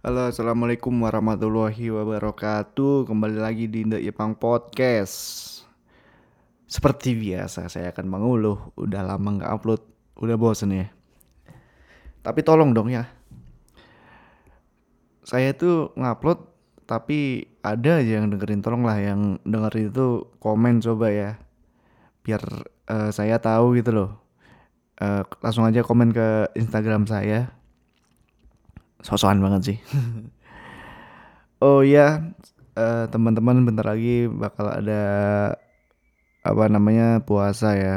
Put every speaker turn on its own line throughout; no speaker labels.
Halo, assalamualaikum warahmatullahi wabarakatuh. Kembali lagi di The Ipang Podcast. Seperti biasa, saya akan mengeluh. Udah lama nggak upload, udah bosen ya. Tapi tolong dong ya. Saya tuh ngupload, tapi ada aja yang dengerin. Tolong lah yang dengerin itu komen coba ya, biar eh, saya tahu gitu loh. Eh, langsung aja komen ke Instagram saya sosokan banget sih. oh iya, eh, teman-teman bentar lagi bakal ada apa namanya puasa ya.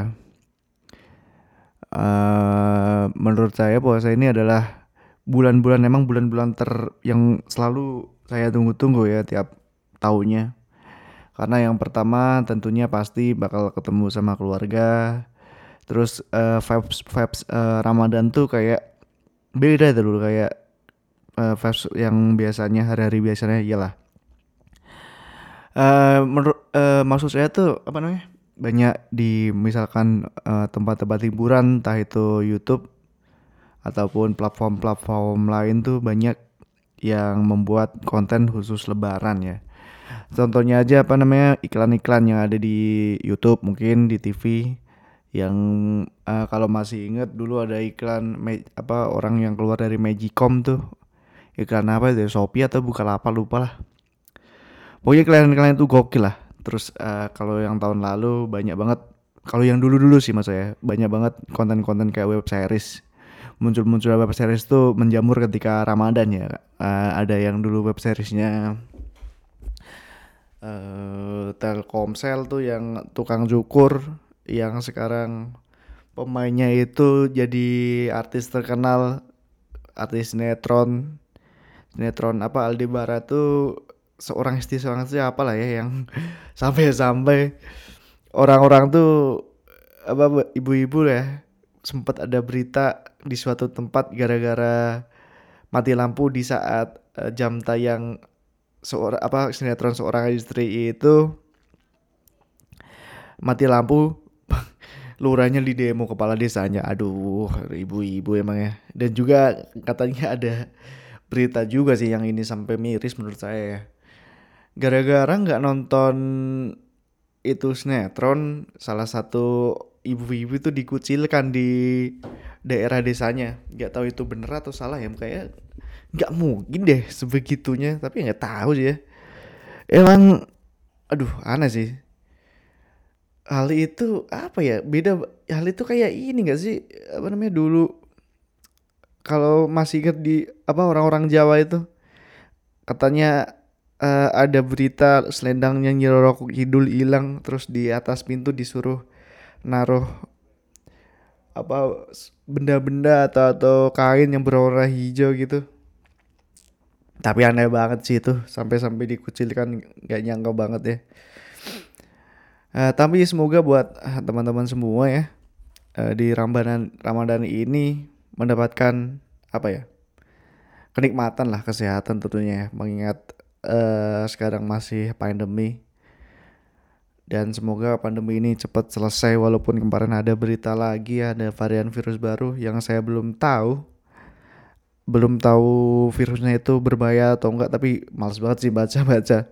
Eh, menurut saya puasa ini adalah bulan-bulan emang bulan-bulan ter yang selalu saya tunggu-tunggu ya tiap tahunnya. Karena yang pertama tentunya pasti bakal ketemu sama keluarga. Terus eh, vibes vibes eh, Ramadan tuh kayak beda dulu kayak uh, vibes yang biasanya hari-hari biasanya iyalah. Uh, menurut uh, maksud saya tuh apa namanya banyak di misalkan uh, tempat-tempat hiburan entah itu YouTube ataupun platform-platform lain tuh banyak yang membuat konten khusus Lebaran ya. Contohnya aja apa namanya iklan-iklan yang ada di YouTube mungkin di TV yang uh, kalau masih inget dulu ada iklan apa orang yang keluar dari Magicom tuh iklan apa itu Shopee atau Bukalapak lupa lah. Pokoknya kalian-kalian tuh gokil lah. Terus uh, kalau yang tahun lalu banyak banget kalau yang dulu-dulu sih mas saya banyak banget konten-konten kayak web series. Muncul-muncul web series tuh menjamur ketika Ramadan ya uh, ada yang dulu web seriesnya uh, Telkomsel tuh yang tukang cukur yang sekarang pemainnya itu jadi artis terkenal artis netron sinetron apa Aldebara tuh seorang istri seorang istri apa lah ya yang sampai-sampai orang-orang tuh apa ibu-ibu ya sempat ada berita di suatu tempat gara-gara mati lampu di saat uh, jam tayang seorang apa sinetron seorang istri itu mati lampu lurahnya di demo kepala desanya. Aduh ibu-ibu emang ya. Dan juga katanya ada berita juga sih yang ini sampai miris menurut saya ya. Gara-gara nggak nonton itu sinetron, salah satu ibu-ibu itu dikucilkan di daerah desanya. Nggak tahu itu bener atau salah ya, kayak nggak mungkin deh sebegitunya. Tapi nggak tahu sih ya. Emang, aduh aneh sih. Hal itu apa ya? Beda hal itu kayak ini gak sih? Apa namanya dulu kalau masih inget di apa orang-orang Jawa itu katanya uh, ada berita selendangnya nyiroro Kidul hilang terus di atas pintu disuruh naruh apa benda-benda atau atau kain yang berwarna hijau gitu. Tapi aneh banget sih itu sampai-sampai dikucilkan gak nyangka banget ya. Uh, tapi semoga buat teman-teman semua ya uh, di Ramadan Ramadan ini mendapatkan apa ya kenikmatan lah kesehatan tentunya ya, mengingat uh, sekarang masih pandemi dan semoga pandemi ini cepat selesai walaupun kemarin ada berita lagi ada varian virus baru yang saya belum tahu. Belum tahu virusnya itu berbahaya atau enggak tapi males banget sih baca-baca.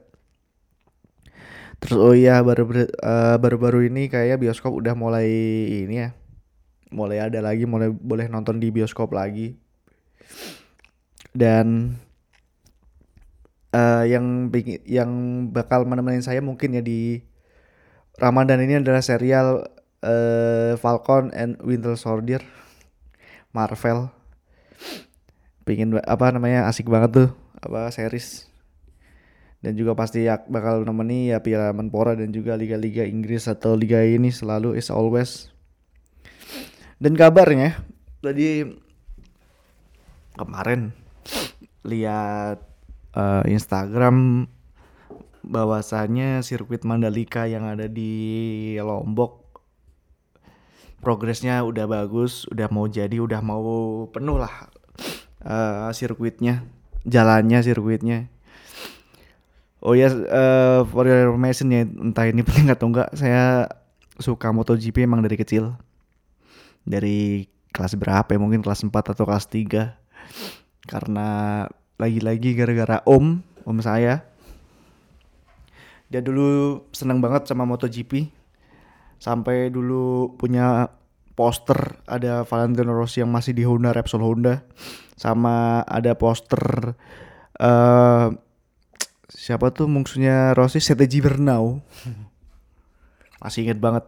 Terus oh iya baru uh, baru-baru ini kayak bioskop udah mulai ini ya mulai ada lagi mulai boleh nonton di bioskop lagi. Dan uh, yang yang bakal menemani saya mungkin ya di Ramadan ini adalah serial uh, Falcon and Winter Soldier Marvel. Pingin apa namanya asik banget tuh apa series. Dan juga pasti ya bakal nemeni ya Piala Menpora dan juga liga-liga Inggris atau liga ini selalu is always dan kabarnya tadi kemarin lihat uh, Instagram bahwasanya sirkuit Mandalika yang ada di Lombok progresnya udah bagus, udah mau jadi, udah mau penuh lah uh, sirkuitnya, jalannya sirkuitnya. Oh ya, uh, for your information ya, entah ini penting atau enggak, saya suka MotoGP emang dari kecil dari kelas berapa ya? Mungkin kelas 4 atau kelas 3 karena lagi-lagi gara-gara om om saya. Dia dulu seneng banget sama MotoGP. Sampai dulu punya poster ada Valentino Rossi yang masih di Honda Repsol Honda. Sama ada poster uh, siapa tuh musuhnya Rossi? CTG Bernau. Masih inget banget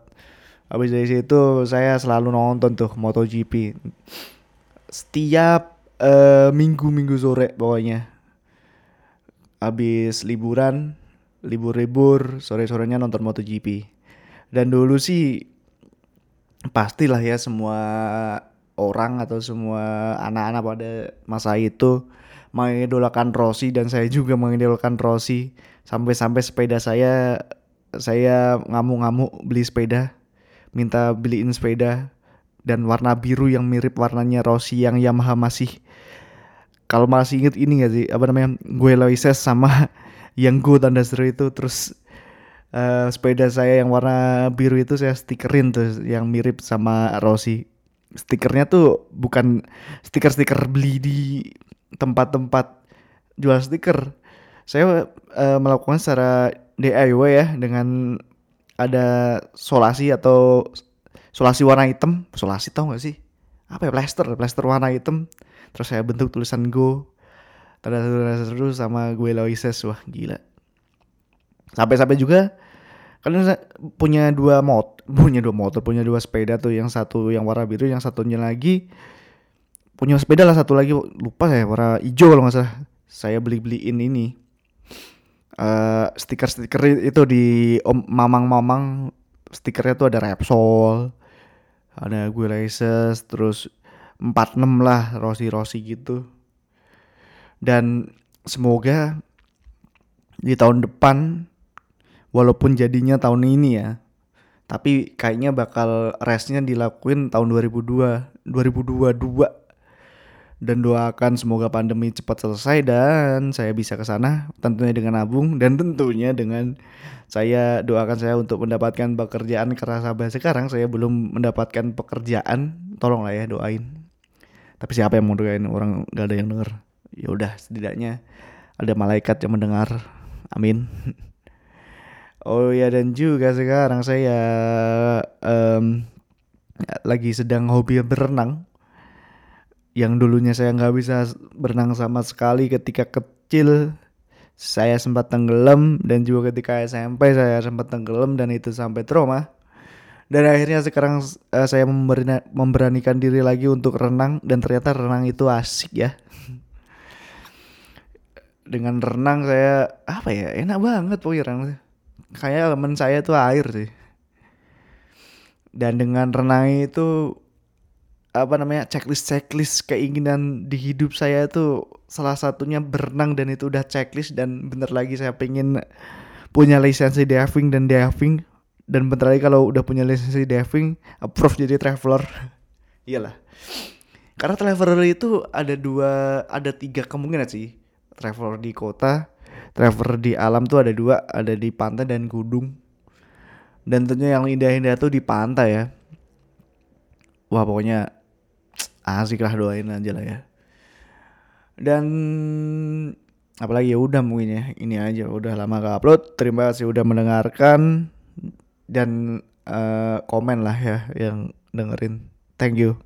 habis dari situ saya selalu nonton tuh MotoGP. Setiap uh, minggu-minggu sore pokoknya. Habis liburan libur-libur sore-sorenya nonton MotoGP. Dan dulu sih pastilah ya semua orang atau semua anak-anak pada masa itu mengidolakan Rossi dan saya juga mengidolakan Rossi. Sampai-sampai sepeda saya saya ngamuk-ngamuk beli sepeda minta beliin sepeda dan warna biru yang mirip warnanya Rossi yang Yamaha masih. Kalau masih inget ini gak sih? Apa namanya? Gue Loises sama yang gue tanda seru itu. Terus uh, sepeda saya yang warna biru itu saya stikerin tuh yang mirip sama Rossi stikernya tuh bukan stiker-stiker beli di tempat-tempat jual stiker. Saya uh, melakukan secara DIY ya dengan ada solasi atau solasi warna hitam? Solasi tau gak sih? Apa ya? Plaster plaster warna hitam. Terus saya bentuk tulisan go. Tanda seru sama gue Loises. Wah gila. Sampai-sampai juga kalian punya dua mot punya dua motor punya dua sepeda tuh. Yang satu yang warna biru yang satunya lagi punya sepeda lah. Satu lagi lupa ya warna hijau kalau nggak salah. Saya beli beliin ini uh, stiker stiker itu di om mamang mamang stikernya tuh ada Repsol ada gue Laces terus 46 lah Rossi gitu. Dan semoga di tahun depan walaupun jadinya tahun ini ya tapi kayaknya bakal resnya dilakuin tahun 2002 2022 dan doakan semoga pandemi cepat selesai dan saya bisa ke sana tentunya dengan nabung dan tentunya dengan saya doakan saya untuk mendapatkan pekerjaan karena sampai sekarang. Saya belum mendapatkan pekerjaan. Tolonglah ya doain. Tapi siapa yang mau doain? Orang gak ada yang denger. Ya udah setidaknya ada malaikat yang mendengar. Amin. Oh ya dan juga sekarang saya um, lagi sedang hobi berenang yang dulunya saya nggak bisa berenang sama sekali ketika kecil saya sempat tenggelam dan juga ketika SMP saya sempat tenggelam dan itu sampai trauma. Dan akhirnya sekarang uh, saya memberanikan diri lagi untuk renang dan ternyata renang itu asik ya. Dengan renang saya apa ya enak banget pokoknya renang kayak temen saya tuh air sih. Dan dengan renang itu apa namanya checklist checklist keinginan di hidup saya itu salah satunya berenang dan itu udah checklist dan bener lagi saya pengen punya lisensi diving dan diving. Dan bentar lagi kalau udah punya lisensi diving approve jadi traveler. Iyalah. Karena traveler itu ada dua ada tiga kemungkinan sih. Traveler di kota traveler di alam tuh ada dua ada di pantai dan gunung. Dan tentunya yang indah-indah tuh di pantai ya. Wah pokoknya asik lah doain aja lah ya. Dan apalagi ya udah mungkin ya ini aja udah lama gak upload. Terima kasih udah mendengarkan dan uh, komen lah ya yang dengerin. Thank you